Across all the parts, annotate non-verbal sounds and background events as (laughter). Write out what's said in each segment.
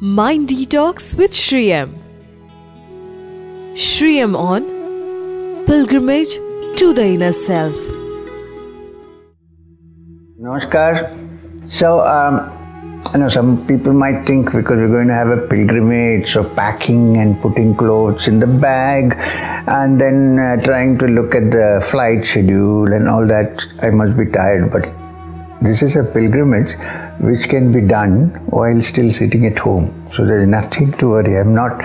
Mind Detox with Sri M. Shriyam on Pilgrimage to the Inner Self. Namaskar. So, um, I know some people might think because we're going to have a pilgrimage, so packing and putting clothes in the bag and then uh, trying to look at the flight schedule and all that, I must be tired. But this is a pilgrimage which can be done while still sitting at home. So there is nothing to worry. I'm not,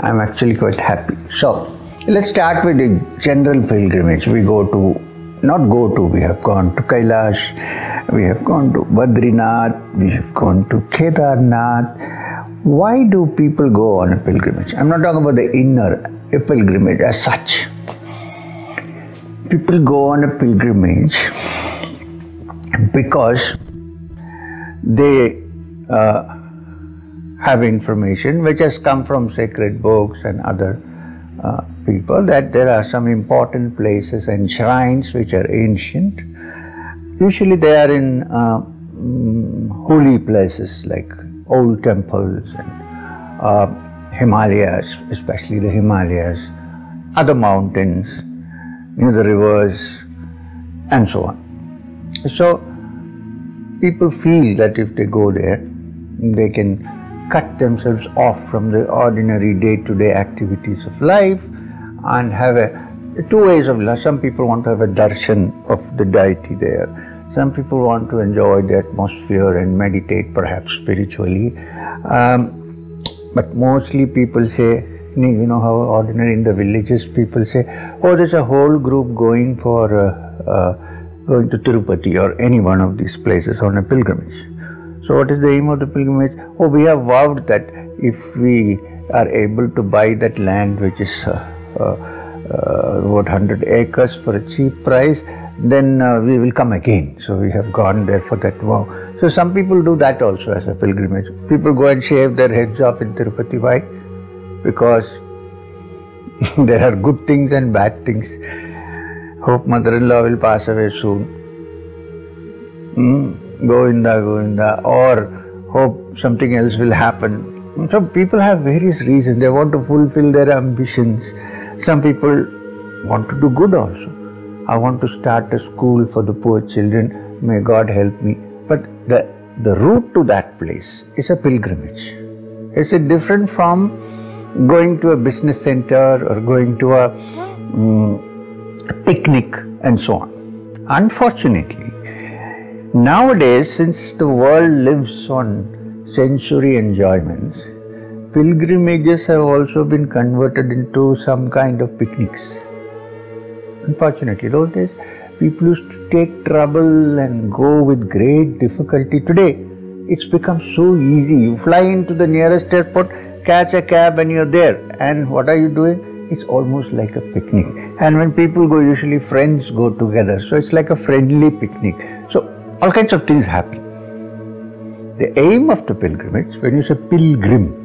I'm actually quite happy. So let's start with the general pilgrimage. We go to, not go to, we have gone to Kailash, we have gone to Badrinath, we have gone to Kedarnath. Why do people go on a pilgrimage? I'm not talking about the inner pilgrimage as such. People go on a pilgrimage because they uh, have information which has come from sacred books and other uh, people that there are some important places and shrines which are ancient. Usually they are in uh, mm, holy places like old temples and uh, Himalayas, especially the Himalayas, other mountains, near the rivers, and so on. So, people feel that if they go there, they can cut themselves off from the ordinary day to day activities of life and have a two ways of life. Some people want to have a darshan of the deity there. Some people want to enjoy the atmosphere and meditate, perhaps spiritually. Um, but mostly people say, you know how ordinary in the villages people say, oh, there's a whole group going for uh, uh, going to Tirupati or any one of these places on a pilgrimage. So, what is the aim of the pilgrimage? Oh, we have vowed that if we are able to buy that land, which is uh, uh, what 100 acres for a cheap price, then uh, we will come again. So, we have gone there for that vow. So, some people do that also as a pilgrimage. People go and shave their heads off in Tirupati. Why? Because (laughs) there are good things and bad things hope mother-in-law will pass away soon. Mm, Govinda, Govinda, or hope something else will happen. So people have various reasons. They want to fulfill their ambitions. Some people want to do good also. I want to start a school for the poor children. May God help me. But the, the route to that place is a pilgrimage. Is it different from going to a business center or going to a um, picnic and so on. Unfortunately, nowadays, since the world lives on sensory enjoyments, pilgrimages have also been converted into some kind of picnics. Unfortunately, those days people used to take trouble and go with great difficulty. Today, it's become so easy. You fly into the nearest airport, catch a cab, and you're there. And what are you doing? It's almost like a picnic. And when people go, usually friends go together. So it's like a friendly picnic. So all kinds of things happen. The aim of the pilgrimage, when you say pilgrim,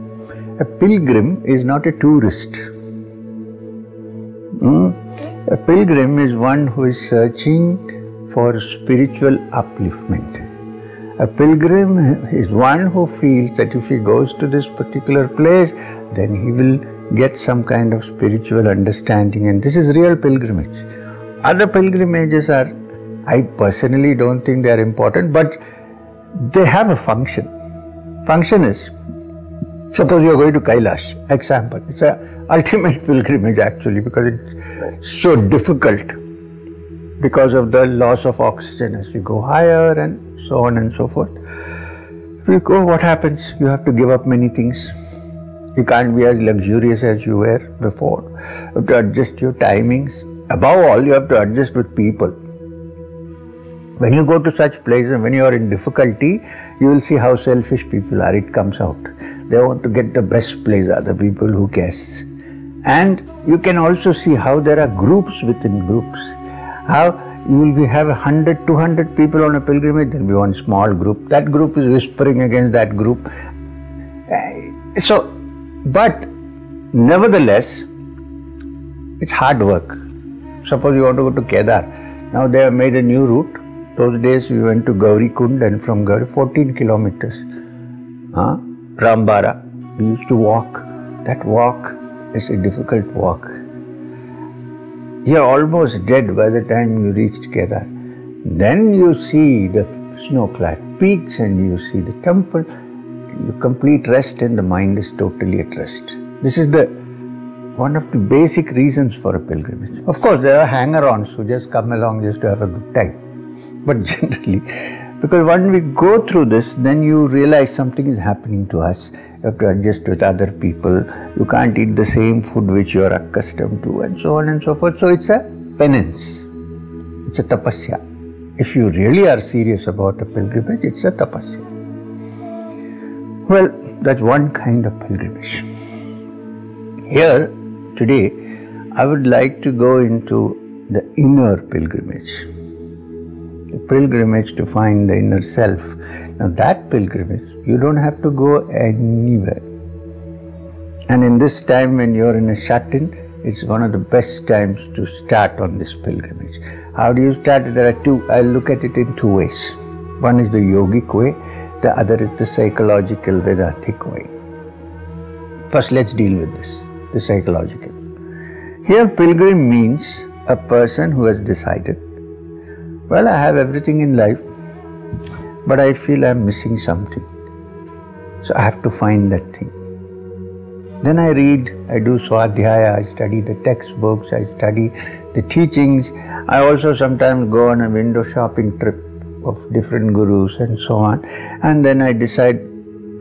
a pilgrim is not a tourist. Mm? A pilgrim is one who is searching for spiritual upliftment. A pilgrim is one who feels that if he goes to this particular place, then he will get some kind of spiritual understanding, and this is real pilgrimage. Other pilgrimages are, I personally don't think they are important, but they have a function. Function is, suppose you are going to Kailash, example, it's a ultimate (laughs) pilgrimage actually because it's so difficult because of the loss of oxygen as you go higher and so on and so forth. If you go, what happens? You have to give up many things you can't be as luxurious as you were before. You have to adjust your timings. Above all, you have to adjust with people. When you go to such places, and when you are in difficulty, you will see how selfish people are. It comes out. They want to get the best place, are the people who guess. And you can also see how there are groups within groups. How you will be, have 100, 200 people on a pilgrimage, there will be one small group. That group is whispering against that group. Eh, so but nevertheless, it's hard work. Suppose you want to go to Kedar. Now they have made a new route. Those days we went to Gauri Kund and from Gauri 14 kilometers. Huh? Rambara. We used to walk. That walk is a difficult walk. You're almost dead by the time you reach Kedar. Then you see the snow-clad peaks and you see the temple. You complete rest and the mind is totally at rest. This is the one of the basic reasons for a pilgrimage. Of course, there are hanger-ons who just come along just to have a good time. But (laughs) generally, because when we go through this, then you realize something is happening to us. You have to adjust with other people. You can't eat the same food which you are accustomed to, and so on and so forth. So it's a penance. It's a tapasya. If you really are serious about a pilgrimage, it's a tapasya. Well, that's one kind of pilgrimage. Here, today, I would like to go into the inner pilgrimage. The pilgrimage to find the inner self. Now, that pilgrimage, you don't have to go anywhere. And in this time when you're in a shut in, it's one of the best times to start on this pilgrimage. How do you start? There are two, I'll look at it in two ways. One is the yogic way, the other is the psychological Vedantic way. First, let's deal with this the psychological. Here, pilgrim means a person who has decided, well, I have everything in life, but I feel I'm missing something. So I have to find that thing. Then I read, I do swadhyaya, I study the textbooks, I study the teachings. I also sometimes go on a window shopping trip of different gurus and so on. And then I decide,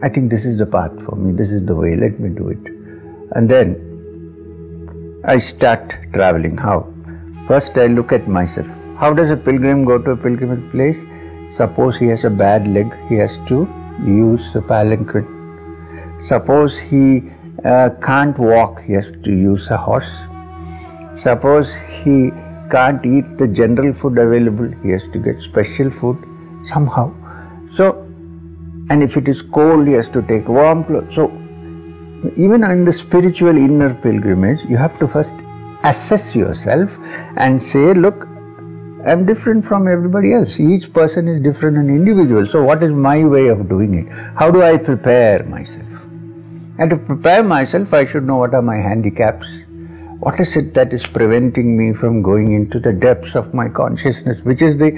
I think this is the path for me, this is the way, let me do it. And then I start traveling. How? First, I look at myself. How does a pilgrim go to a pilgrimage place? Suppose he has a bad leg, he has to use a palanquin. Suppose he uh, can't walk, he has to use a horse. Suppose he can't eat the general food available, he has to get special food somehow. So, and if it is cold, he has to take warm clothes. So, even in the spiritual inner pilgrimage, you have to first assess yourself and say, look, I'm different from everybody else. Each person is different and individual. So, what is my way of doing it? How do I prepare myself? And to prepare myself, I should know what are my handicaps. What is it that is preventing me from going into the depths of my consciousness, which is the,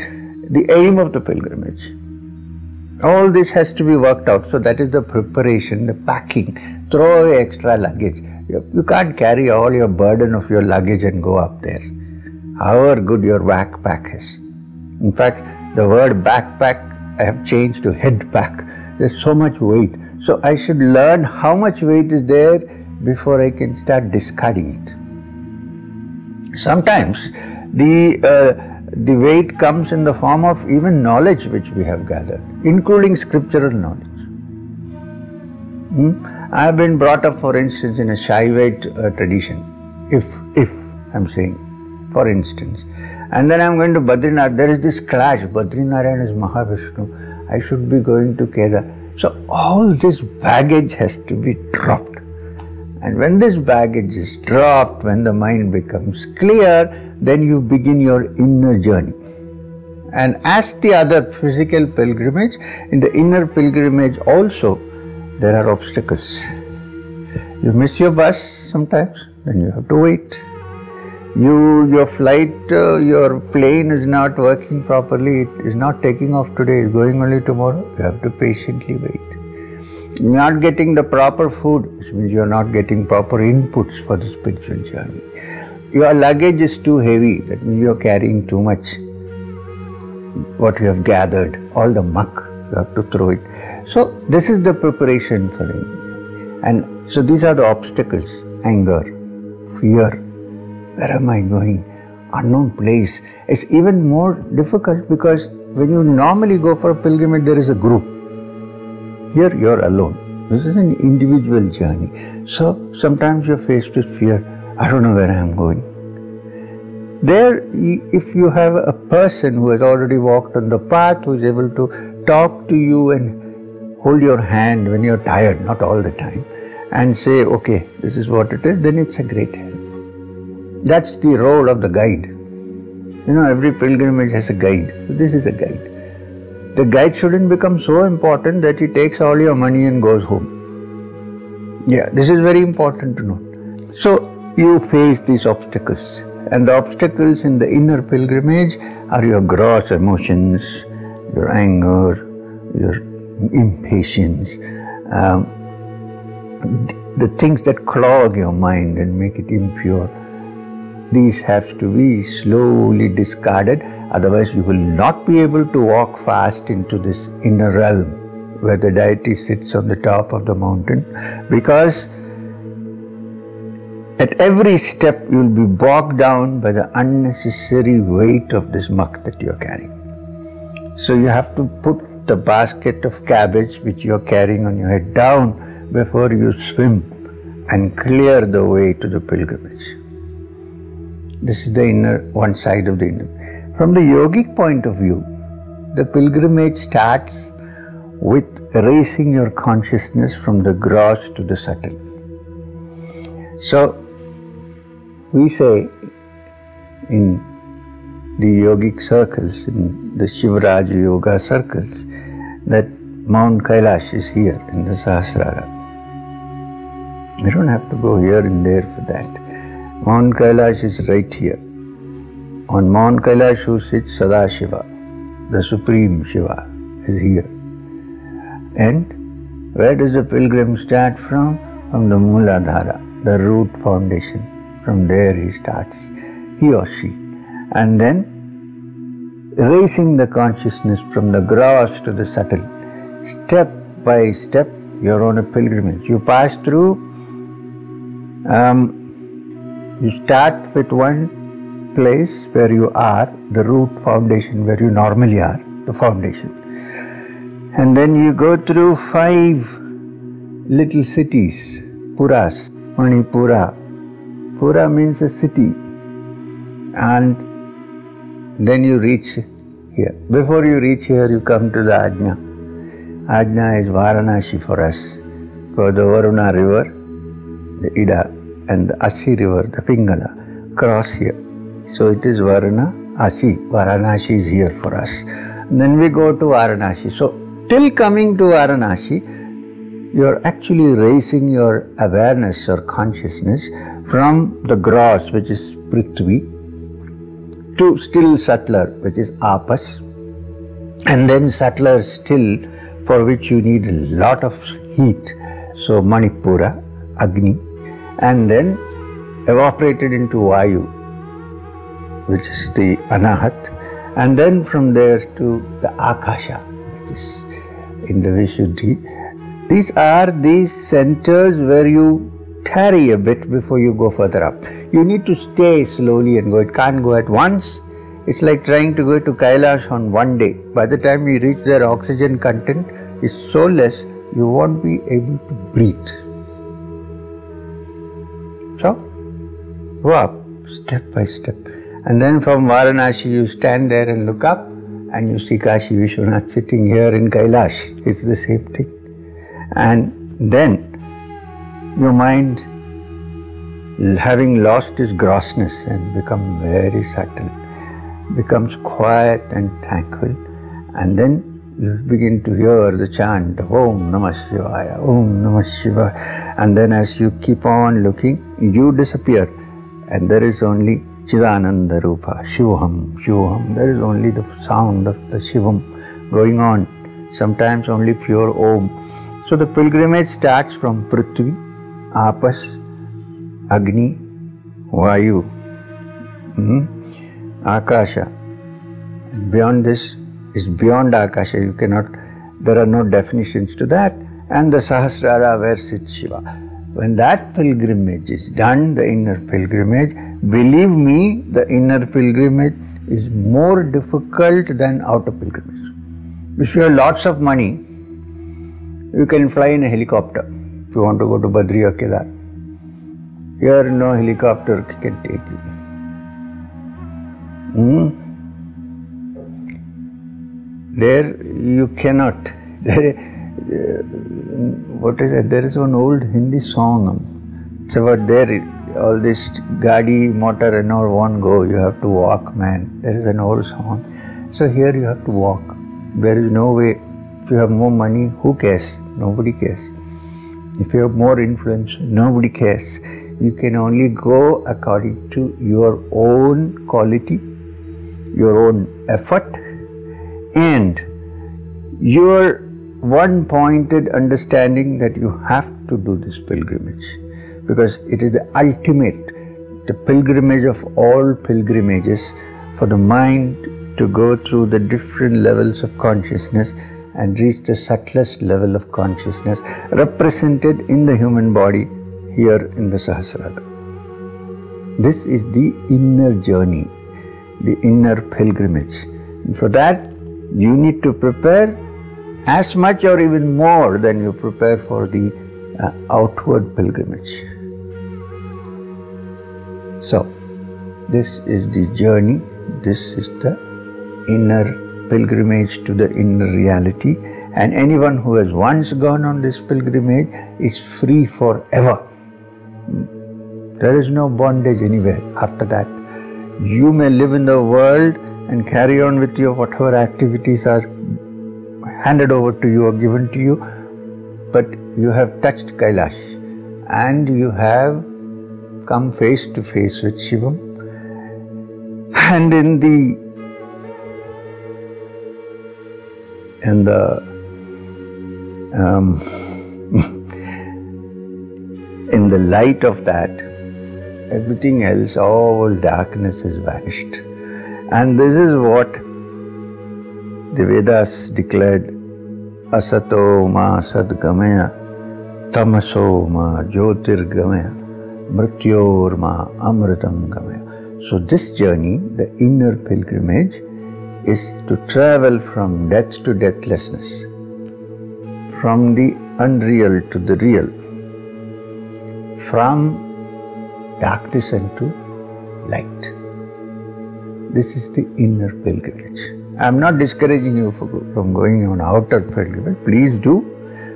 the aim of the pilgrimage? All this has to be worked out. So, that is the preparation, the packing. Throw away extra luggage. You, you can't carry all your burden of your luggage and go up there however good your backpack is. In fact, the word backpack I have changed to head pack. There's so much weight. So I should learn how much weight is there before I can start discarding it. Sometimes the uh, the weight comes in the form of even knowledge which we have gathered, including scriptural knowledge. Hmm? I have been brought up, for instance, in a Shaivite uh, tradition. If if I'm saying for instance. And then I'm going to Badrinath, there is this clash, Badrinarayan is Mahavishnu, I should be going to Kedar. So all this baggage has to be dropped. And when this baggage is dropped, when the mind becomes clear, then you begin your inner journey. And as the other physical pilgrimage, in the inner pilgrimage also, there are obstacles. You miss your bus sometimes, then you have to wait you your flight uh, your plane is not working properly it is not taking off today it's going only tomorrow you have to patiently wait not getting the proper food which means you're not getting proper inputs for the spiritual journey your luggage is too heavy that means you're carrying too much what you have gathered all the muck you have to throw it so this is the preparation for it and so these are the obstacles anger fear where am I going? Unknown place. It's even more difficult because when you normally go for a pilgrimage, there is a group. Here you're alone. This is an individual journey. So sometimes you're faced with fear. I don't know where I am going. There, if you have a person who has already walked on the path, who is able to talk to you and hold your hand when you're tired, not all the time, and say, okay, this is what it is, then it's a great help. That's the role of the guide. You know, every pilgrimage has a guide. This is a guide. The guide shouldn't become so important that he takes all your money and goes home. Yeah, this is very important to note. So you face these obstacles, and the obstacles in the inner pilgrimage are your gross emotions, your anger, your impatience, um, the things that clog your mind and make it impure. These have to be slowly discarded, otherwise, you will not be able to walk fast into this inner realm where the deity sits on the top of the mountain because at every step you'll be bogged down by the unnecessary weight of this muck that you're carrying. So you have to put the basket of cabbage which you're carrying on your head down before you swim and clear the way to the pilgrimage. This is the inner one side of the inner. From the yogic point of view, the pilgrimage starts with raising your consciousness from the gross to the subtle. So, we say in the yogic circles, in the Shivaraja Yoga circles, that Mount Kailash is here in the Sahasrara. You don't have to go here and there for that. Mount Kailash is right here. On Mount Kailash who sits Sadashiva, the Supreme Shiva, is here. And where does the pilgrim start from? From the Mooladhara, the root foundation. From there he starts, he or she. And then raising the consciousness from the gross to the subtle. Step by step, you're on a pilgrimage. You pass through, um, you start with one place where you are, the root foundation where you normally are, the foundation. And then you go through five little cities, Puras, Manipura. Pura means a city. And then you reach here. Before you reach here, you come to the Ajna. Ajna is Varanasi for us. For the Varuna river, the Ida, and the Asi river, the Pingala, cross here. So it is Varana, Asi. Varanasi is here for us. Then we go to Varanasi. So Till coming to Varanasi, you're actually raising your awareness or consciousness from the gross, which is Prithvi, to still subtler, which is Apas, and then subtler still, for which you need a lot of heat, so Manipura, Agni, and then evaporated into Vayu, which is the Anahat, and then from there to the Akasha, which is in the Vishuddhi. These are the centers where you tarry a bit before you go further up. You need to stay slowly and go. It can't go at once. It's like trying to go to Kailash on one day. By the time you reach there, oxygen content is so less, you won't be able to breathe. So, go up step by step. And then from Varanasi, you stand there and look up and you see Kashi Vishwanath sitting here in Kailash, it's the same thing. And then your mind, having lost its grossness and become very subtle, becomes quiet and tranquil, and then you begin to hear the chant Om Namah Shivaya, Om Namah Shivaya, and then as you keep on looking, you disappear, and there is only Chidananda Rupa, Shivam, Shivam. There is only the sound of the Shivam going on, sometimes only pure Om. So the pilgrimage starts from Prithvi, Apas, Agni, Vayu, hmm, Akasha. Beyond this is beyond Akasha. You cannot, there are no definitions to that. And the Sahasrara where sits Shiva. When that pilgrimage is done, the inner pilgrimage, Believe me, the inner pilgrimage is more difficult than outer pilgrimage. If you have lots of money, you can fly in a helicopter if you want to go to Badri or Kedar. Here, no helicopter can take you. Hmm? There, you cannot. (laughs) There, Uh, what is it? There is one old Hindi song. It's about there all this gadi, motor and all won't go, you have to walk, man. There is an old song. So here you have to walk. There is no way. If you have more money, who cares? Nobody cares. If you have more influence, nobody cares. You can only go according to your own quality, your own effort, and your one pointed understanding that you have to do this pilgrimage because it is the ultimate, the pilgrimage of all pilgrimages for the mind to go through the different levels of consciousness and reach the subtlest level of consciousness represented in the human body here in the Sahasrara. This is the inner journey, the inner pilgrimage. And for that, you need to prepare as much or even more than you prepare for the uh, outward pilgrimage. So, this is the journey, this is the inner pilgrimage to the inner reality, and anyone who has once gone on this pilgrimage is free forever. There is no bondage anywhere after that. You may live in the world and carry on with your whatever activities are handed over to you or given to you, but you have touched Kailash and you have come face to face with Shivam. And in the in the um, (laughs) in the light of that, everything else, all darkness is vanished. And this is what the Vedas declared Asato ma sadgamaya tamaso ma jyotirgamaya mrityor ma amritam gamaya. So this journey, the inner pilgrimage, is to travel from death to deathlessness, from the unreal to the real, from darkness into light. This is the inner pilgrimage. I am not discouraging you from going on outer pilgrimage. Please do,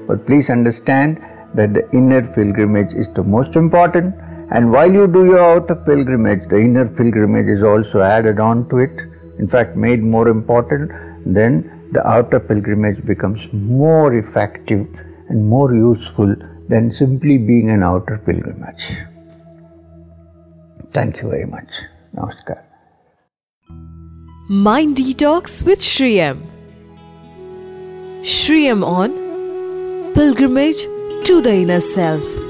but please understand that the inner pilgrimage is the most important. And while you do your outer pilgrimage, the inner pilgrimage is also added on to it in fact made more important, then the outer pilgrimage becomes more effective and more useful than simply being an outer pilgrimage. Thank you very much. Namaskar. Mind Detox with Sri M. Sri M on Pilgrimage to the Inner Self.